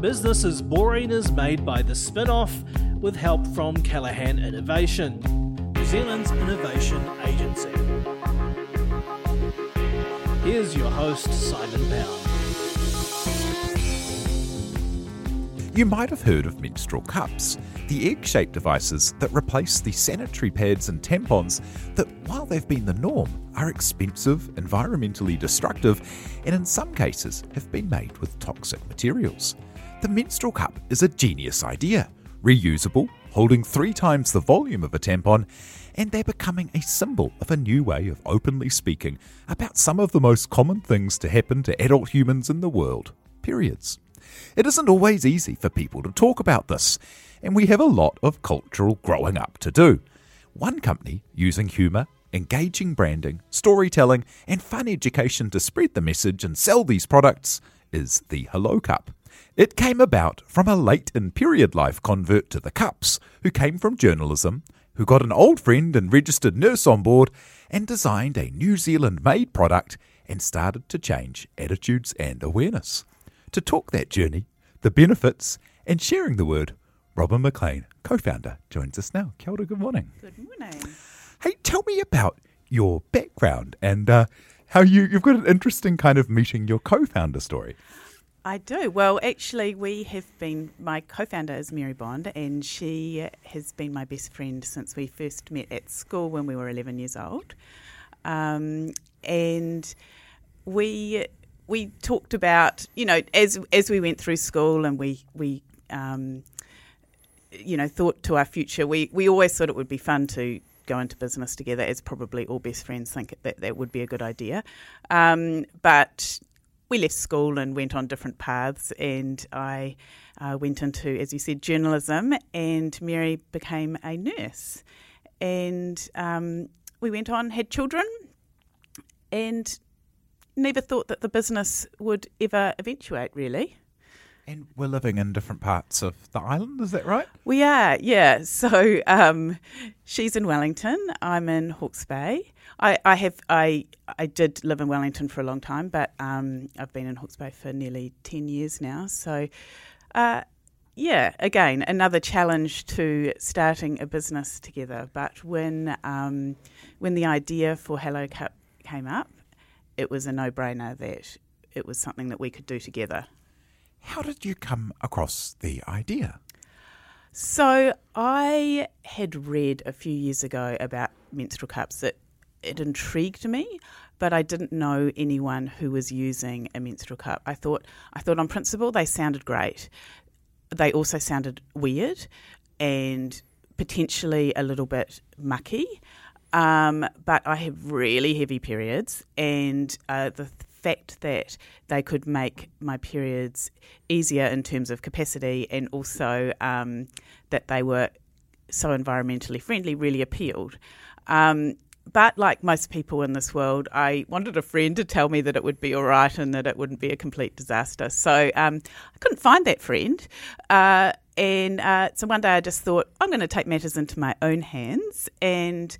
Business is Boring is made by the Spinoff with help from Callaghan Innovation, New Zealand's innovation agency. Here's your host, Simon Pound. You might have heard of menstrual cups, the egg shaped devices that replace the sanitary pads and tampons that, while they've been the norm, are expensive, environmentally destructive, and in some cases have been made with toxic materials. The menstrual cup is a genius idea, reusable, holding three times the volume of a tampon, and they're becoming a symbol of a new way of openly speaking about some of the most common things to happen to adult humans in the world periods. It isn't always easy for people to talk about this, and we have a lot of cultural growing up to do. One company using humour, engaging branding, storytelling, and fun education to spread the message and sell these products is the Hello Cup. It came about from a late in period life convert to the cups who came from journalism, who got an old friend and registered nurse on board, and designed a New Zealand made product and started to change attitudes and awareness. To talk that journey, the benefits, and sharing the word, Robyn McLean, co founder, joins us now. Kia ora, good morning. Good morning. Hey, tell me about your background and uh, how you, you've got an interesting kind of meeting your co founder story. I do. Well, actually, we have been, my co founder is Mary Bond, and she has been my best friend since we first met at school when we were 11 years old. Um, and we we talked about, you know, as as we went through school and we we um, you know thought to our future, we we always thought it would be fun to go into business together, as probably all best friends think that that would be a good idea. Um, but we left school and went on different paths, and I uh, went into, as you said, journalism, and Mary became a nurse, and um, we went on, had children, and never thought that the business would ever eventuate, really. And we're living in different parts of the island, is that right? We are, yeah. So um, she's in Wellington. I'm in Hawke's Bay. I, I, have I I did live in Wellington for a long time, but um, I've been in Hawke's Bay for nearly ten years now. So, uh, yeah, again another challenge to starting a business together. But when um, when the idea for Hello Cup came up, it was a no brainer that it was something that we could do together. How did you come across the idea? So I had read a few years ago about menstrual cups. It it intrigued me, but I didn't know anyone who was using a menstrual cup. I thought I thought on principle they sounded great. They also sounded weird and potentially a little bit mucky. Um, but I have really heavy periods, and uh, the fact that they could make my periods easier in terms of capacity and also um, that they were so environmentally friendly really appealed. Um, but like most people in this world, I wanted a friend to tell me that it would be all right and that it wouldn't be a complete disaster. So um, I couldn't find that friend. Uh, and uh, so one day I just thought, I'm going to take matters into my own hands and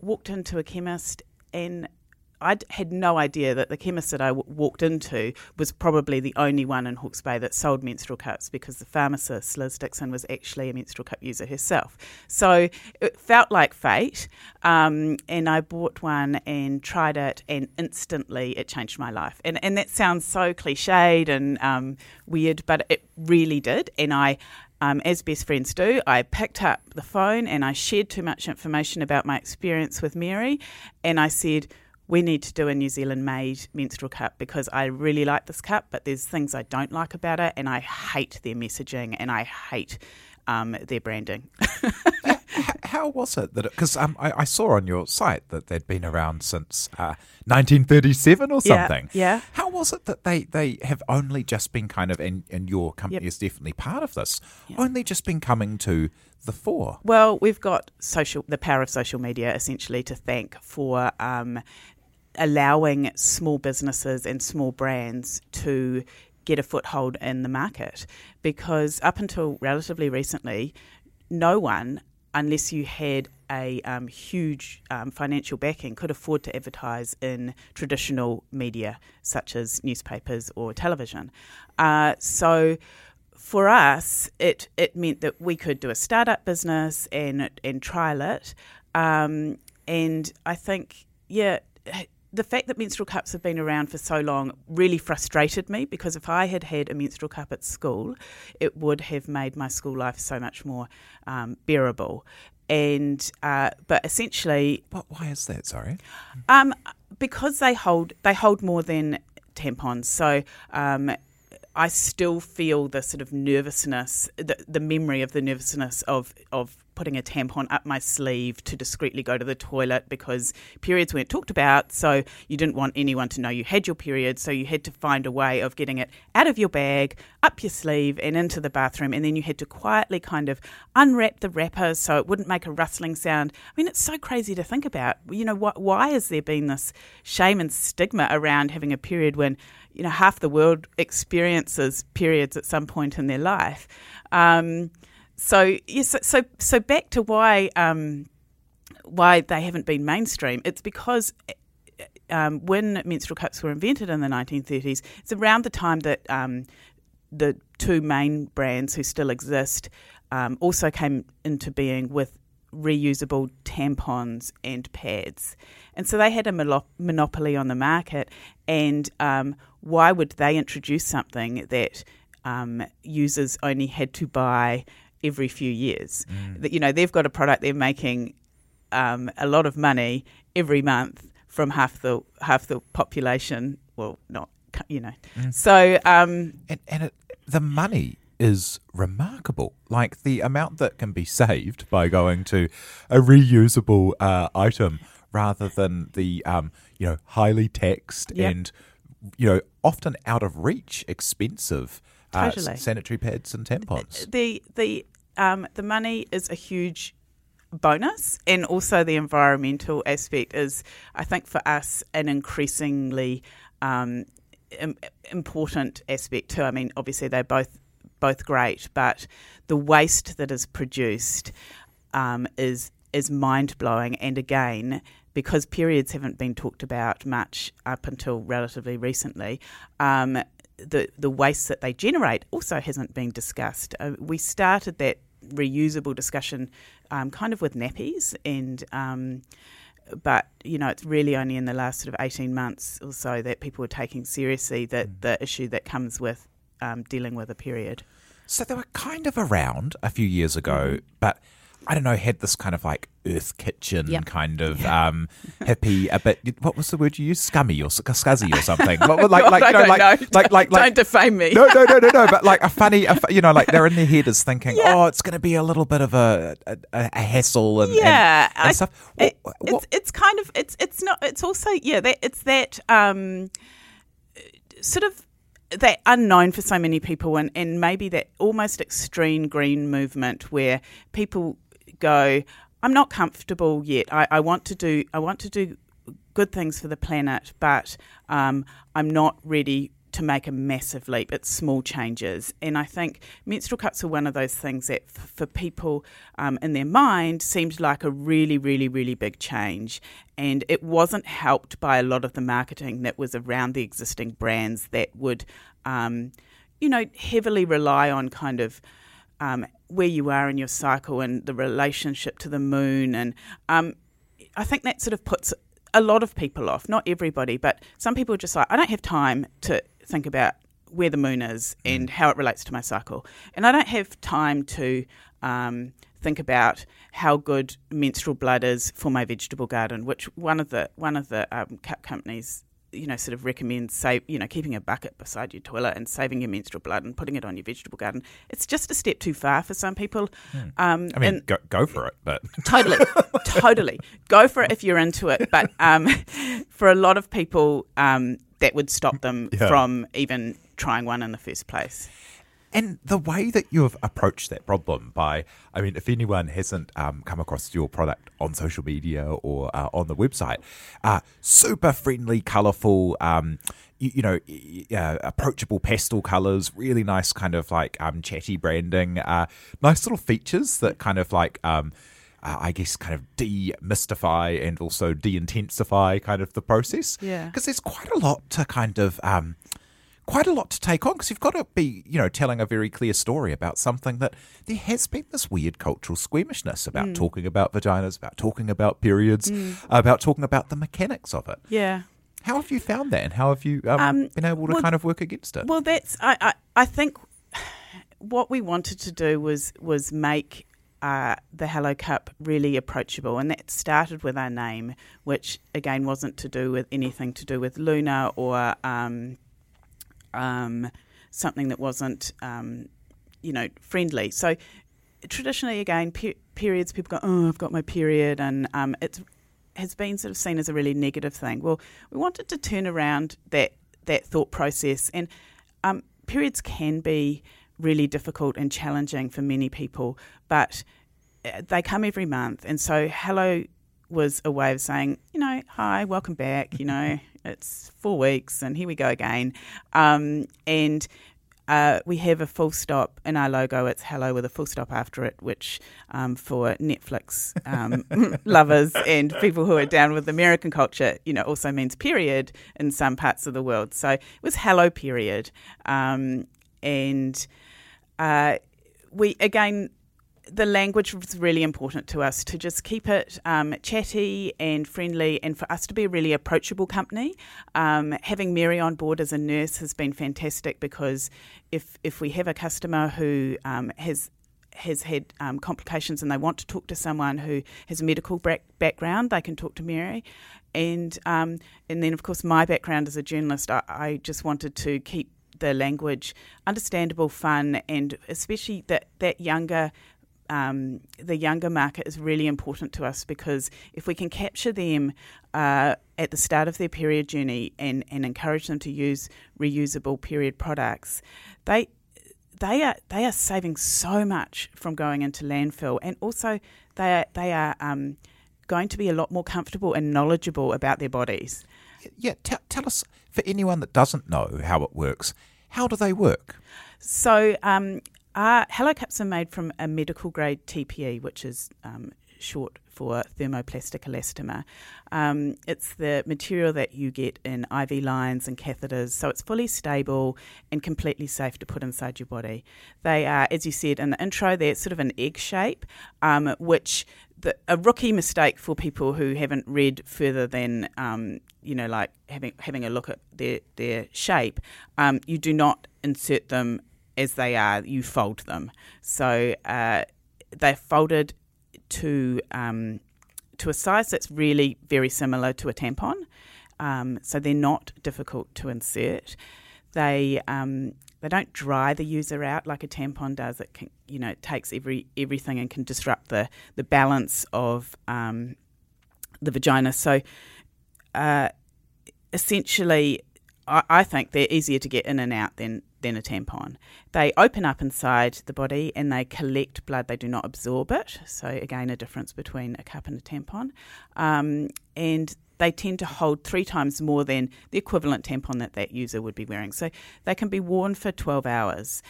walked into a chemist and I had no idea that the chemist that I w- walked into was probably the only one in Hawke's Bay that sold menstrual cups because the pharmacist Liz Dixon was actually a menstrual cup user herself. So it felt like fate, um, and I bought one and tried it, and instantly it changed my life. And and that sounds so cliched and um, weird, but it really did. And I um, as best friends do, I picked up the phone and I shared too much information about my experience with Mary. And I said, we need to do a New Zealand made menstrual cup because I really like this cup, but there's things I don't like about it, and I hate their messaging and I hate um, their branding. How was it that? Because um, I, I, saw on your site that they'd been around since uh, 1937 or something. Yeah, yeah. How was it that they, they have only just been kind of, and, and your company Yep. is definitely part of this, only just been coming to the fore? Well, we've got social, the power of social media essentially to thank for um, allowing small businesses and small brands to get a foothold in the market. Because up until relatively recently, no one, unless you had a um, huge um, financial backing, could afford to advertise in traditional media such as newspapers or television. Uh, so for us, it it meant that we could do a startup business and and trial it. Um, and I think, yeah, the fact that menstrual cups have been around for so long really frustrated me because if I had had a menstrual cup at school, it would have made my school life so much more um, bearable. And uh, but essentially, But why is that? Sorry. um, because they hold they hold more than tampons. So um, I still feel the sort of nervousness, the, the memory of the nervousness of of putting a tampon up my sleeve to discreetly go to the toilet because periods weren't talked about. So you didn't want anyone to know you had your period. So you had to find a way of getting it out of your bag, up your sleeve, and into the bathroom. And then you had to quietly kind of unwrap the wrapper so it wouldn't make a rustling sound. I mean, it's so crazy to think about. You know, wh- why has there been this shame and stigma around having a period when you know half the world experiences periods at some point in their life? Um, so yes, so so back to why um, why they haven't been mainstream. It's because um, when menstrual cups were invented in the 1930s, it's around the time that um, the two main brands who still exist um, also came into being with reusable tampons and pads. And so they had a monop- monopoly on the market. And um, why would they introduce something that um, users only had to buy every few years? That You know, they've got a product they're making um, a lot of money every month from half the half the population. Well, not you know. So um, And, and it, the money is remarkable. Like the amount that can be saved by going to a reusable uh, item rather than the um, you know highly taxed Yep. and you know often out of reach expensive uh, Totally. sanitary pads and tampons. the the um, the money is a huge bonus, and also the environmental aspect is, I think, for us an increasingly um, important aspect too. I mean, obviously they're both both great, but the waste that is produced um, is is mind blowing. And again, because periods haven't been talked about much up until relatively recently, um, the the waste that they generate also hasn't been discussed. Uh, we started that reusable discussion um, kind of with nappies and. Um, but you know, it's really only in the last sort of eighteen months or so that people are taking seriously that the issue that comes with um, dealing with a period. So they were kind of around a few years ago, but I don't know, had this kind of like Earth Kitchen Yep. kind of um, hippie, a bit. What was the word you used? Scummy or sc- scuzzy or something? What- what- like, like, you know, don't like, know. like, like, like, Don't defame me. no, no, no, no, no. But like a funny, a, you know, like they're in their head is thinking, oh, it's going to be a little bit of a a, a hassle and, and- yeah, and, I- stuff. it- What- it's what- it's kind of it's it's not it's also yeah that it's that um, sort of that unknown for so many people and, and maybe that almost extreme green movement where people go I'm not comfortable yet I, I want to do I want to do good things for the planet but um, I'm not ready to make a massive leap. It's small changes. And I think menstrual cups are one of those things that, f- for people um, in their mind, seemed like a really, really, really big change. And it wasn't helped by a lot of the marketing that was around the existing brands that would, um, you know, heavily rely on kind of. Um, where you are in your cycle and the relationship to the moon, and um, I think that sort of puts a lot of people off. Not everybody, but some people are just like, I don't have time to think about where the moon is and mm. how it relates to my cycle. And I don't have time to um, think about how good menstrual blood is for my vegetable garden, which one of the one of the um, companies you know, sort of recommend save, you know, keeping a bucket beside your toilet and saving your menstrual blood and putting it on your vegetable garden. It's just a step too far for some people. Hmm. Um, I mean, go, go, for it, but totally, totally go for it if you're into it. But um, for a lot of people, um, that would stop them yeah. from even trying one in the first place. And the way that you've approached that problem by, I mean, if anyone hasn't um, come across your product on social media or uh, on the website, uh, super friendly, colourful, um, you, you, know, uh, approachable pastel colours, really nice kind of like um, chatty branding, uh, nice little features that kind of like. Um, uh, I guess, kind of demystify and also de intensify kind of the process. Yeah. Because there's quite a lot to kind of um, quite a lot to take on because you've got to be, you know, telling a very clear story about something that there has been this weird cultural squeamishness about mm. talking about vaginas, about talking about periods, mm. about talking about the mechanics of it. Yeah. How have you found that, and how have you um, um, been able to well, kind of work against it? Well, that's I, I, I think what we wanted to do was was make uh, the Hello Cup really approachable, and that started with our name, which again wasn't to do with anything to do with Luna or um, um, something that wasn't, um, you know, friendly. So traditionally, again, per- periods, people go, oh, I've got my period, and um, it has been sort of seen as a really negative thing. Well, we wanted to turn around that that thought process, and um, periods can be really difficult and challenging for many people, but uh, they come every month, and so hello was a way of saying, you know, hi, welcome back, you know, it's four weeks and here we go again. Um, and uh, we have a full stop in our logo. It's hello with a full stop after it, which um, for Netflix um, lovers and people who are down with American culture, you know, also means period in some parts of the world. So it was hello period, um, and uh, we again the language was really important to us to just keep it um, chatty and friendly and for us to be a really approachable company. Um, having Mary on board as a nurse has been fantastic because if, if we have a customer who um, has has had um, complications and they want to talk to someone who has a medical back- background, they can talk to Mary. And um, and then, of course, my background as a journalist, I, I just wanted to keep the language understandable, fun, and especially that, that younger um, the younger market is really important to us because if we can capture them uh, at the start of their period journey and, and encourage them to use reusable period products, they they are they are saving so much from going into landfill, and also they are they are um, going to be a lot more comfortable and knowledgeable about their bodies. Yeah, t- tell us for anyone that doesn't know how it works. How do they work? So, um, uh, Hello Cups are made from a medical grade TPE, which is um, short for thermoplastic elastomer. Um, it's the material that you get in IV lines and catheters, so it's fully stable and completely safe to put inside your body. They are, as you said in the intro, they're sort of an egg shape, um, which the, a rookie mistake for people who haven't read further than um, you know, like having having a look at their their shape. Um, you do not insert them as they are, you fold them. So uh, they're folded to um, to a size that's really very similar to a tampon. Um, so they're not difficult to insert. They um, they don't dry the user out like a tampon does. It can, you know, it takes every everything and can disrupt the the balance of um, the vagina. So uh, essentially, I, I think they're easier to get in and out than than a tampon. They open up inside the body and they collect blood. They do not absorb it. So again, a difference between a cup and a tampon. Um, and they tend to hold three times more than the equivalent tampon that that user would be wearing. So they can be worn for 12 hours.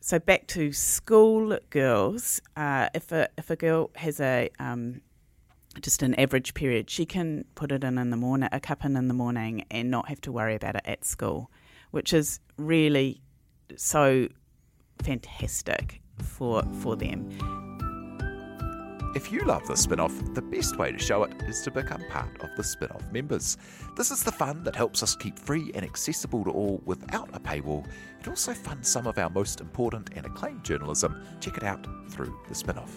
So back to school girls, uh, if a if a girl has a um, just an average period, she can put it in in the morning, a cup in in the morning, and not have to worry about it at school, which is really so fantastic for for them. If you love the Spinoff, the best way to show it is to become part of the Spinoff members. This is the fund that helps us keep free and accessible to all without a paywall. It also funds some of our most important and acclaimed journalism. Check it out through the Spinoff.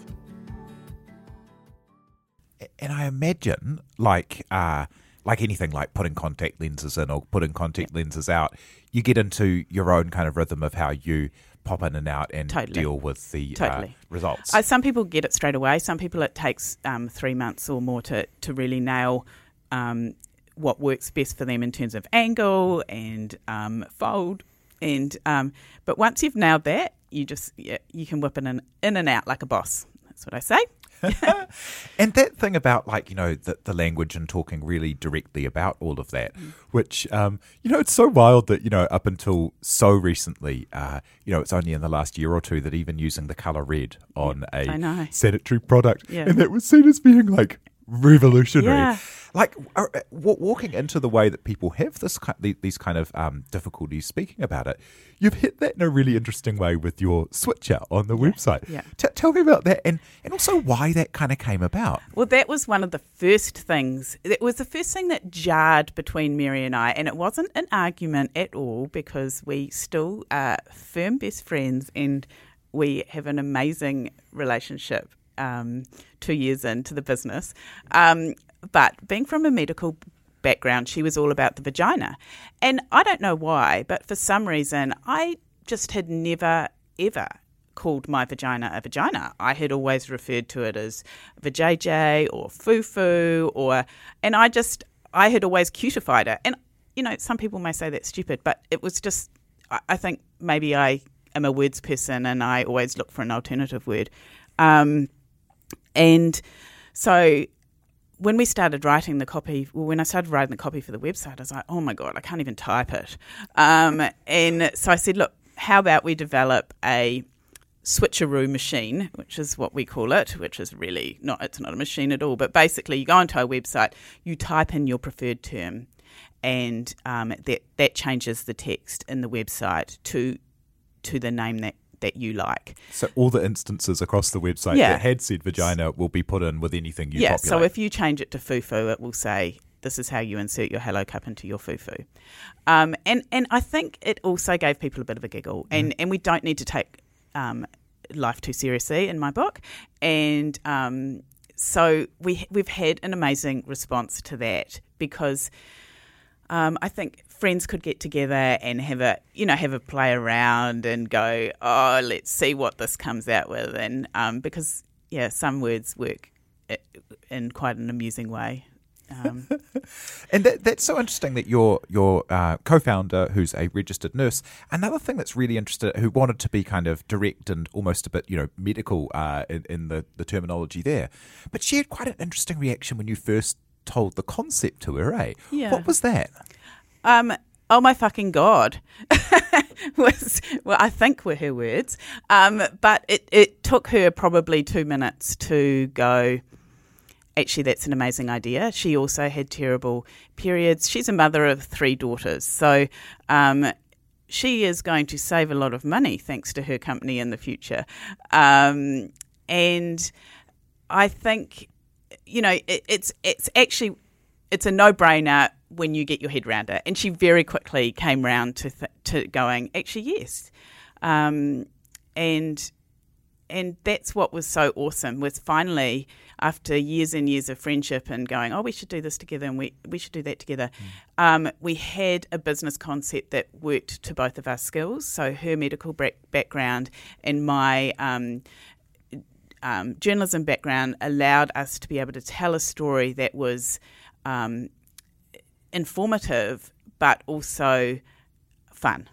And I imagine, like, uh, like anything like putting contact lenses in or putting contact lenses out, you get into your own kind of rhythm of how you pop in and out and Totally. deal with the Totally. uh, results. Uh, some people get it straight away. Some people it takes um, three months or more to, to really nail um, what works best for them in terms of angle and um, fold. And um, but once you've nailed that, you just yeah, you can whip it in, in and out like a boss. That's what I say. And that thing about like you know the, the language and talking really directly about all of that, which um, you know it's so wild that you know up until so recently, uh, you know it's only in the last year or two that even using the color red on a sanitary product, Yeah. and that was seen as being like revolutionary. Yeah. Like uh, uh, walking into the way that people have this these kind of um, difficulties speaking about it, you've hit that in a really interesting way with your switcher on the website. yeah. T- tell me about that, and and also why that kind of came about. Well, that was one of the first things. It was the first thing that jarred between Mary and I, and it wasn't an argument at all because we still are firm best friends and we have an amazing relationship. Um, two years into the business, um, but being from a medical background, she was all about the vagina, and I don't know why, but for some reason, I just had never ever called my vagina a vagina. I had always referred to it as vajayjay or fufu or and I just I had always cutified it. And you know, some people may say that's stupid, but it was just I, think maybe I am a words person and I always look for an alternative word. Um, and so when we started writing the copy, well, when I started writing the copy for the website, I was like, oh my God, I can't even type it. Um, and so I said, look, how about we develop a switcheroo machine, which is what we call it, which is really not, it's not a machine at all, but basically you go onto our website, you type in your preferred term, and um, that, that changes the text in the website to, to the name that, that you like. So all the instances across the website Yeah. that had said vagina will be put in with anything you yeah, populate. so if you change it to fufu, it will say this is how you insert your Hello Cup into your fufu. Um, and, and I think it also gave people a bit of a giggle. And, and we don't need to take um, life too seriously in my book. And um, so we, we've had an amazing response to that because um, I think friends could get together and have a you know have a play around and go oh let's see what this comes out with and um, because yeah some words work in quite an amusing way um, And that, that's so interesting that your your uh, co-founder, who's a registered nurse, another thing that's really interested, who wanted to be kind of direct and almost a bit, you know, medical uh, in, in the the terminology there, but she had quite an interesting reaction when you first told the concept to her. Eh? Yeah. What was that? Um, oh my fucking god, was well, I think were her words. Um, but it it took her probably two minutes to go. Actually, that's an amazing idea. She also had terrible periods. She's a mother of three daughters, so um, she is going to save a lot of money thanks to her company in the future. Um, and I think, you know, it, it's it's actually it's a no brainer when you get your head around it. And she very quickly came round to th- to going, actually, yes. Um, and and that's what was so awesome was finally after years and years of friendship and going oh we should do this together and we, we should do that together um, we had a business concept that worked to both of our skills so her medical back- background and my um, um, journalism background allowed us to be able to tell a story that was um, informative but also fun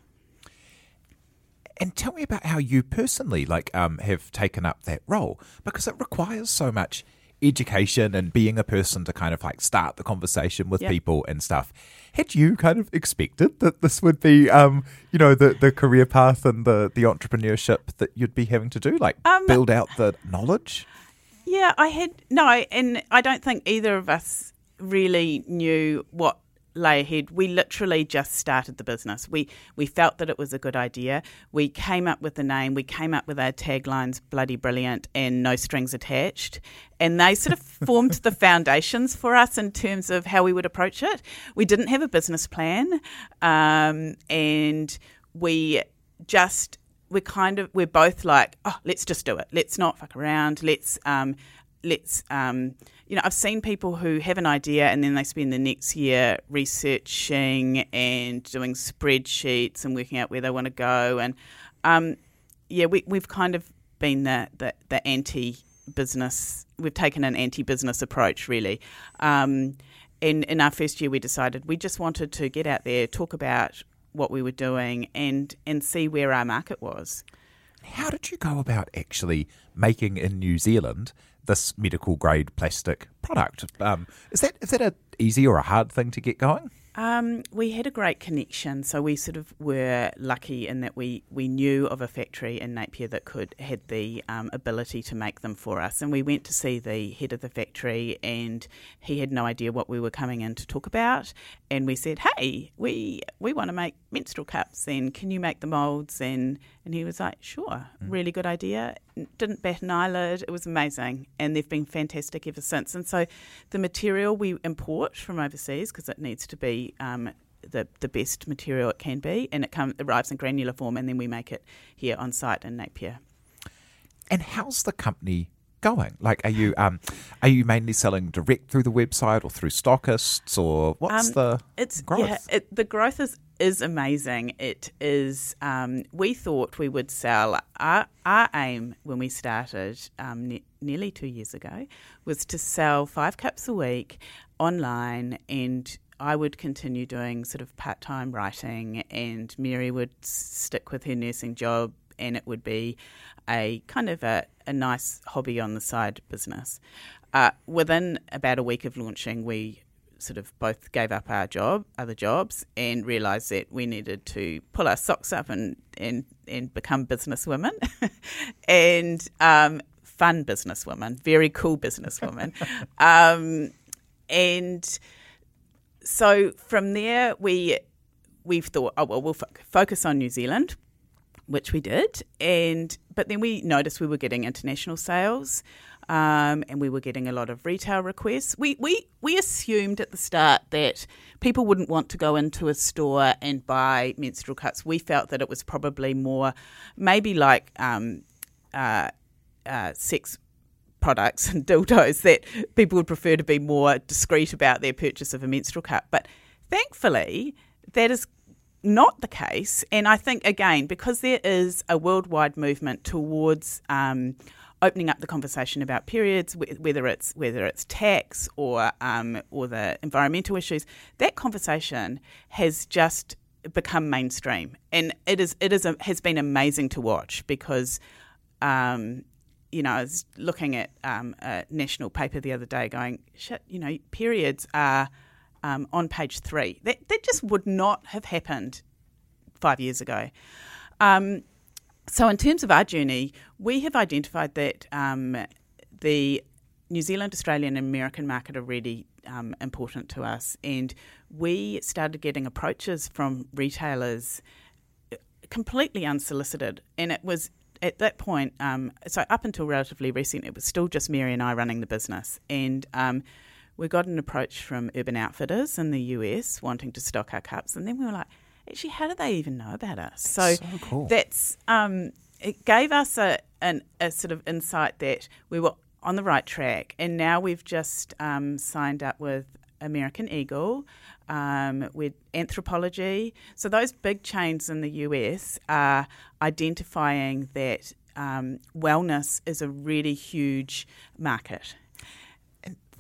And tell me about how you personally like um, have taken up that role because it requires so much education and being a person to kind of like start the conversation with Yep. people and stuff. Had you kind of expected that this would be, um, you know, the, the career path and the, the entrepreneurship that you'd be having to do, like Um, build out the knowledge? Yeah, I had no, and I don't think either of us really knew what lay ahead. We literally just started the business. We we felt that it was a good idea. We came up with the name. We came up with our taglines: "Bloody brilliant" and "No strings attached," and they sort of formed the foundations for us in terms of how we would approach it. We didn't have a business plan, um, and we just we're kind of we're both like oh let's just do it let's not fuck around let's um let's um you know i've seen people who have an idea and then they spend the next year researching and doing spreadsheets and working out where they want to go and um yeah we, we've kind of been the the, the anti business we've taken an anti business approach really um in, in our first year, we decided we just wanted to get out there, talk about what we were doing, and and see where our market was. How did you go about actually making in New Zealand this medical grade plastic product? Um, is that is that a easy or a hard thing to get going? Um, we had a great connection, so we sort of were lucky in that we, we knew of a factory in Napier that could had the um, ability to make them for us, and we went to see the head of the factory, and he had no idea what we were coming in to talk about, and we said, "Hey, we we want to make menstrual cups, and can you make the molds?" and and he was like, "Sure, really good idea." Didn't bat an eyelid. It was amazing, and they've been fantastic ever since. And so, the material we import from overseas because it needs to be um, the the best material it can be, and it come arrives in granular form, and then we make it here on site in Napier. And how's the company going? Like, are you um, are you mainly selling direct through the website or through stockists, or what's Um, the It's growth? yeah, it, the growth is is amazing. It is. Um, we thought we would sell. Our, our aim when we started um, ne- nearly two years ago was to sell five cups a week online, and I would continue doing sort of part time writing, and Mary would stick with her nursing job, and it would be a kind of a, a nice hobby on the side business. Uh, within about a week of launching, we sort of both gave up our job, other jobs, and realised that we needed to pull our socks up and and, and become businesswomen, and um, fun businesswomen, very cool businesswomen, um, and so from there we we've thought, oh well, we'll fo- focus on New Zealand, which we did, and but then we noticed we were getting international sales. Um, and we were getting a lot of retail requests. We, we we assumed at the start that people wouldn't want to go into a store and buy menstrual cups. We felt that it was probably more, maybe like um, uh, uh, sex products and dildos that people would prefer to be more discreet about their purchase of a menstrual cup. But thankfully, that is not the case. And I think, again, because there is a worldwide movement towards um, opening up the conversation about periods, whether it's whether it's tax or um, or the environmental issues, that conversation has just become mainstream, and it is it is a, has been amazing to watch because. Um, you know, I was looking at um, a national paper the other day going, shit, you know, periods are um, on page three. That, that just would not have happened five years ago. Um, so, in terms of our journey, we have identified that um, the New Zealand, Australian, and American market are really um, important to us, and we started getting approaches from retailers completely unsolicited, and it was at that point. Um, so up until relatively recent, it was still just Mary and I running the business, and um, we got an approach from Urban Outfitters in the US wanting to stock our cups, and then we were like, actually, how do they even know about us? So, so cool. that's um, it gave us a, an, a sort of insight that we were on the right track, and now we've just um, signed up with American Eagle, um, with Anthropologie. So those big chains in the US are identifying that um, wellness is a really huge market.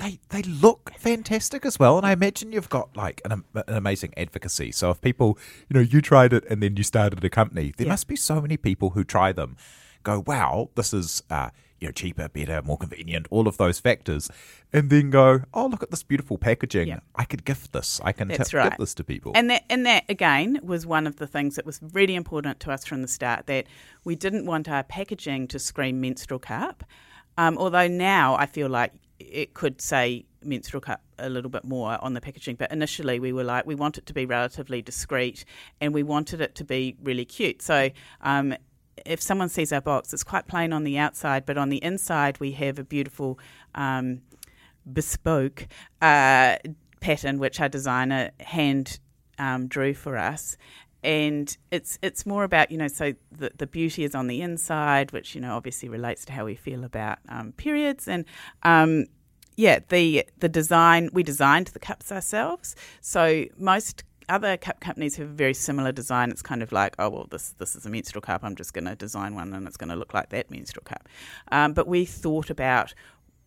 They they look fantastic as well. And I imagine you've got like an, an amazing advocacy. So if people, you know, you tried it and then you started a company, there Yeah. must be so many people who try them. go, wow, this is uh, you know cheaper, better, more convenient, all of those factors, and then go, oh, look at this beautiful packaging. Yeah. I could gift this. I can That's tip, right. give this to people. And that, and that again was one of the things that was really important to us from the start. That we didn't want our packaging to scream menstrual cup. Um, although now I feel like it could say menstrual cup a little bit more on the packaging, but initially we were like we want it to be relatively discreet, and we wanted it to be really cute. So. Um, if someone sees our box, it's quite plain on the outside, but on the inside we have a beautiful um, bespoke uh, pattern which our designer hand um, drew for us. And it's it's more about you know so the the beauty is on the inside, which you know obviously relates to how we feel about um, periods and um, yeah the the design we designed the cups ourselves. So most other cup companies have a very similar design. It's kind of like, oh well, this this is a menstrual cup. I'm just going to design one, and it's going to look like that menstrual cup. Um, but we thought about.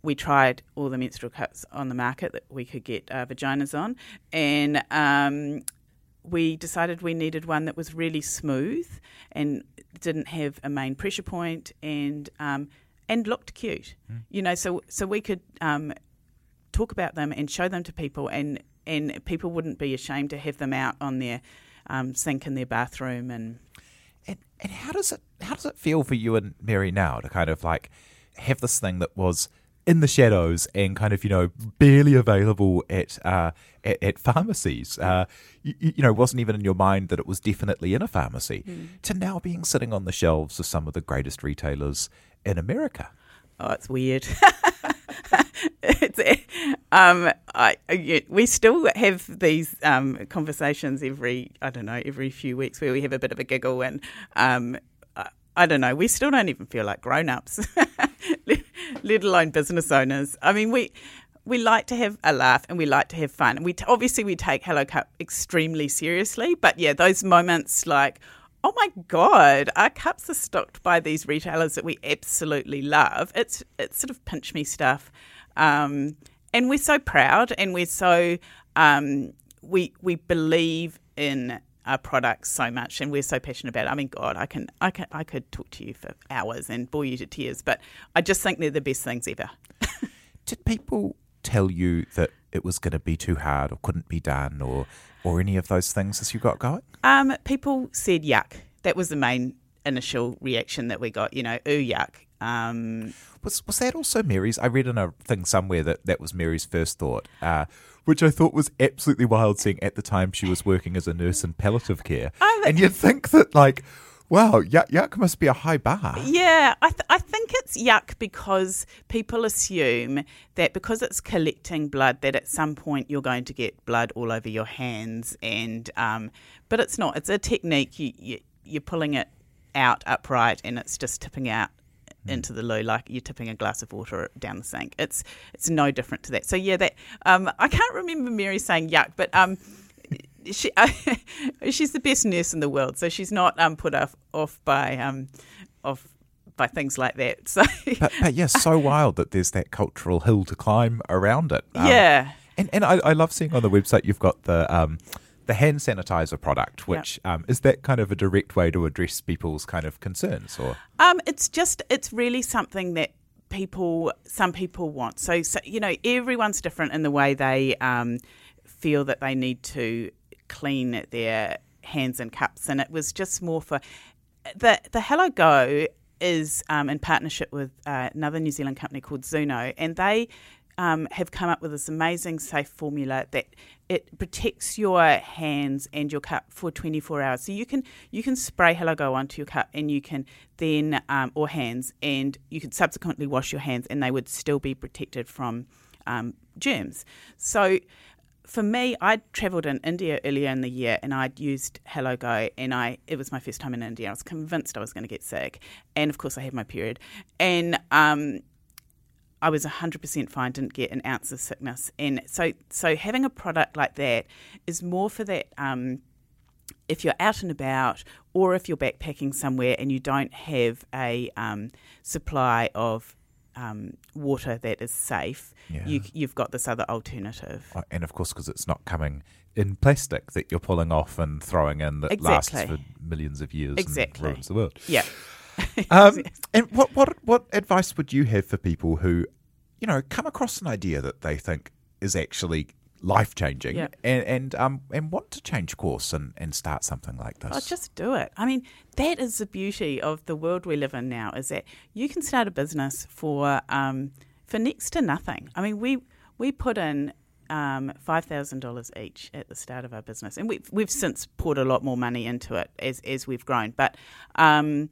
We tried all the menstrual cups on the market that we could get uh, vaginas on, and um, we decided we needed one that was really smooth and didn't have a main pressure point and um, and looked cute. You know, so so we could um, talk about them and show them to people, and and people wouldn't be ashamed to have them out on their um, sink in their bathroom and. And and how does it how does it feel for you and Mary now to kind of like have this thing that was in the shadows and kind of you know barely available at uh, at, at pharmacies, uh, you, you know wasn't even in your mind that it was definitely in a pharmacy, to now being sitting on the shelves of some of the greatest retailers in America. Oh, it's weird. it's, um, I, we still have these um, conversations every, I don't know, every few weeks where we have a bit of a giggle and, um, I, I don't know, we still don't even feel like grown ups, let alone business owners. I mean, we. We like to have a laugh and we like to have fun. We t- obviously we take Hello Cup extremely seriously, but yeah, those moments like, oh my god, our cups are stocked by these retailers that we absolutely love. It's it's sort of pinch me stuff, um, and we're so proud and we're so um, we we believe in our products so much and we're so passionate about it. I mean, God, I can I can I could talk to you for hours and bore you to tears, but I just think they're the best things ever. Did people tell you that it was going to be too hard or couldn't be done or or any of those things as you got going? Um, people said yuck. That was the main initial reaction that we got. You know, ooh yuck. Um, Was was that also Mary's? I read in a thing somewhere that that was Mary's first thought, uh, which I thought was absolutely wild. Seeing at the time she was working as a nurse in palliative care, Oh, and you'd think that like, wow, yuck, yuck must be a high bar. Yeah, I, th- I think it's yuck because people assume that because it's collecting blood, that at some point you're going to get blood all over your hands, and um, but it's not. It's a technique. You, you you're pulling it out upright, and it's just tipping out into the loo like you're tipping a glass of water down the sink. It's it's no different to that. So yeah, that um, I can't remember Mary saying yuck, but um, she she's the best nurse in the world, so she's not um, put off off by um, off by things like that. So But but yeah, so wild that there's that cultural hill to climb around it. Um, yeah, and and I, I love seeing on the website you've got the um, the hand sanitizer product, which um, is that kind of a direct way to address people's kind of concerns or. um, it's just it's really something that people some people want. So, so you know everyone's different in the way they um, feel that they need to clean their hands and cups, and it was just more for the the Hello Go is um, in partnership with uh, another New Zealand company called Zoono, and they um, have come up with this amazing safe formula that it protects your hands and your cup for 24 hours. So you can you can spray Hello Go onto your cup, and you can then um, or hands, and you can subsequently wash your hands, and they would still be protected from um, germs. So for me, I'd travelled in India earlier in the year and I'd used Hello Go and I it was my first time in India. I was convinced I was going to get sick. And of course I had my period. And um, I was 100% fine, didn't get an ounce of sickness. And so so having a product like that is more for that um, if you're out and about or if you're backpacking somewhere and you don't have a um, supply of um, water that is safe, Yeah. you, you've got this other alternative. Uh, And of course, because it's not coming in plastic that you're pulling off and throwing in that lasts for millions of years Exactly. and ruins the world. Yeah. Um, and what, what what advice would you have for people who, you know, come across an idea that they think is actually life changing Yeah. and and um and want to change course and, and start something like this? Oh, just do it. I mean, that is the beauty of the world we live in now. Is that you can start a business for um, for next to nothing. I mean, we we put in um, five thousand dollars each at the start of our business, and we've we've since poured a lot more money into it as as we've grown. But um,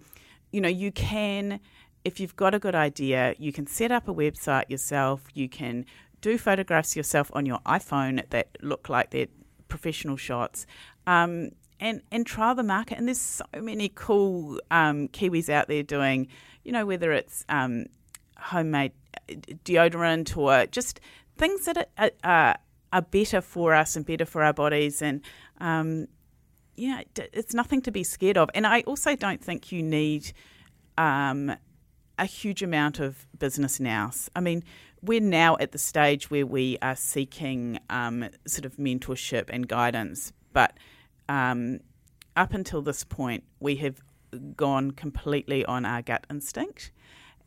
you know, you can if you've got a good idea, you can set up a website yourself. You can do photographs yourself on your iPhone that look like they're professional shots. Um, and, and trial the market. And there's so many cool um, Kiwis out there doing, you know, whether it's um, homemade uh, deodorant or just things that are, are, are better for us and better for our bodies. And, um, you know, it's nothing to be scared of. And I also don't think you need um, a huge amount of business now. I mean, we're now at the stage where we are seeking um, sort of mentorship and guidance, but um, up until this point, we have gone completely on our gut instinct,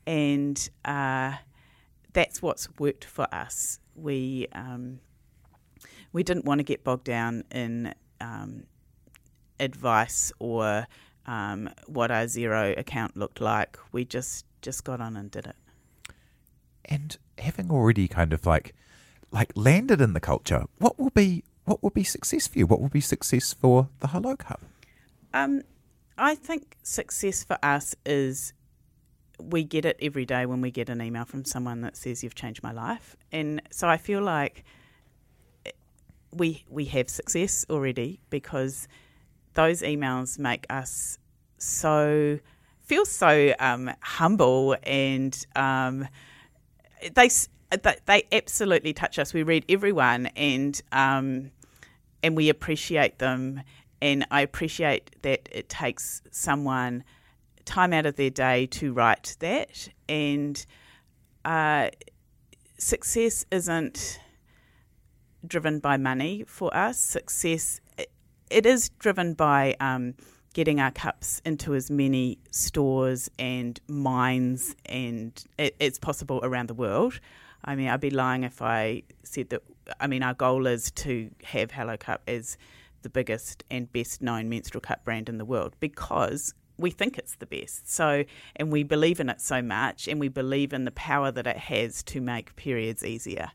and uh, that's what's worked for us. We um, we didn't want to get bogged down in um, advice or um, what our Xero account looked like. We just just got on and did it. and having already kind of like like landed in the culture, what will be what will be success for you? What will be success for the Hello Cup? Um, I think success for us is we get it every day when we get an email from someone that says you've changed my life, and so I feel like we we have success already because those emails make us so feel so um, humble and um, they they absolutely touch us. We read everyone and um, and we appreciate them. And I appreciate that it takes someone time out of their day to write that. And uh, success isn't driven by money for us. Success it, is driven by um, getting our cups into as many stores and mines and it, it's possible around the world. I mean, I'd be lying if I said that. I mean, our goal is to have Hello Cup as the biggest and best known menstrual cup brand in the world because we think it's the best. So, and we believe in it so much, and we believe in the power that it has to make periods easier.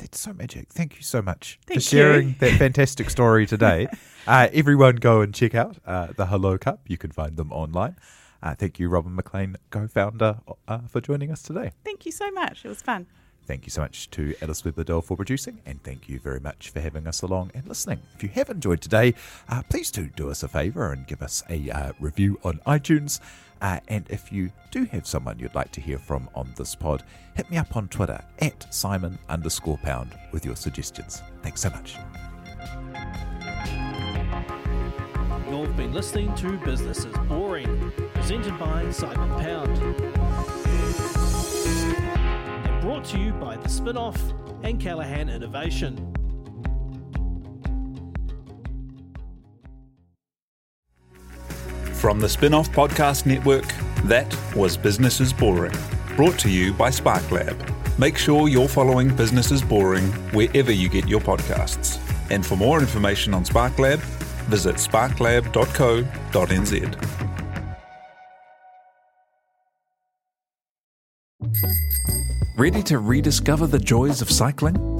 That's so magic. Thank you so much Thank for sharing you. that fantastic story today. uh, everyone go and check out uh, the Hello Cup. You can find them online. Uh, thank you, Robyn McLean, co-founder, uh, for joining us today. Thank you so much. It was fun. Thank you so much to Alice Liddell for producing, and thank you very much for having us along and listening. If you have enjoyed today, uh, please do do us a favour and give us a uh, review on iTunes. Uh, and if you do have someone you'd like to hear from on this pod, hit me up on Twitter at Simon underscore pound with your suggestions. Thanks so much. You've been listening to Business is Boring, presented by Simon Pound. And brought to you by The Spinoff and Callaghan Innovation. From the Spinoff Podcast Network, that was Business is Boring, brought to you by SparkLab. Make sure you're following Business is Boring wherever you get your podcasts. And for more information on SparkLab, visit sparklab.co.nz. Ready to rediscover the joys of cycling?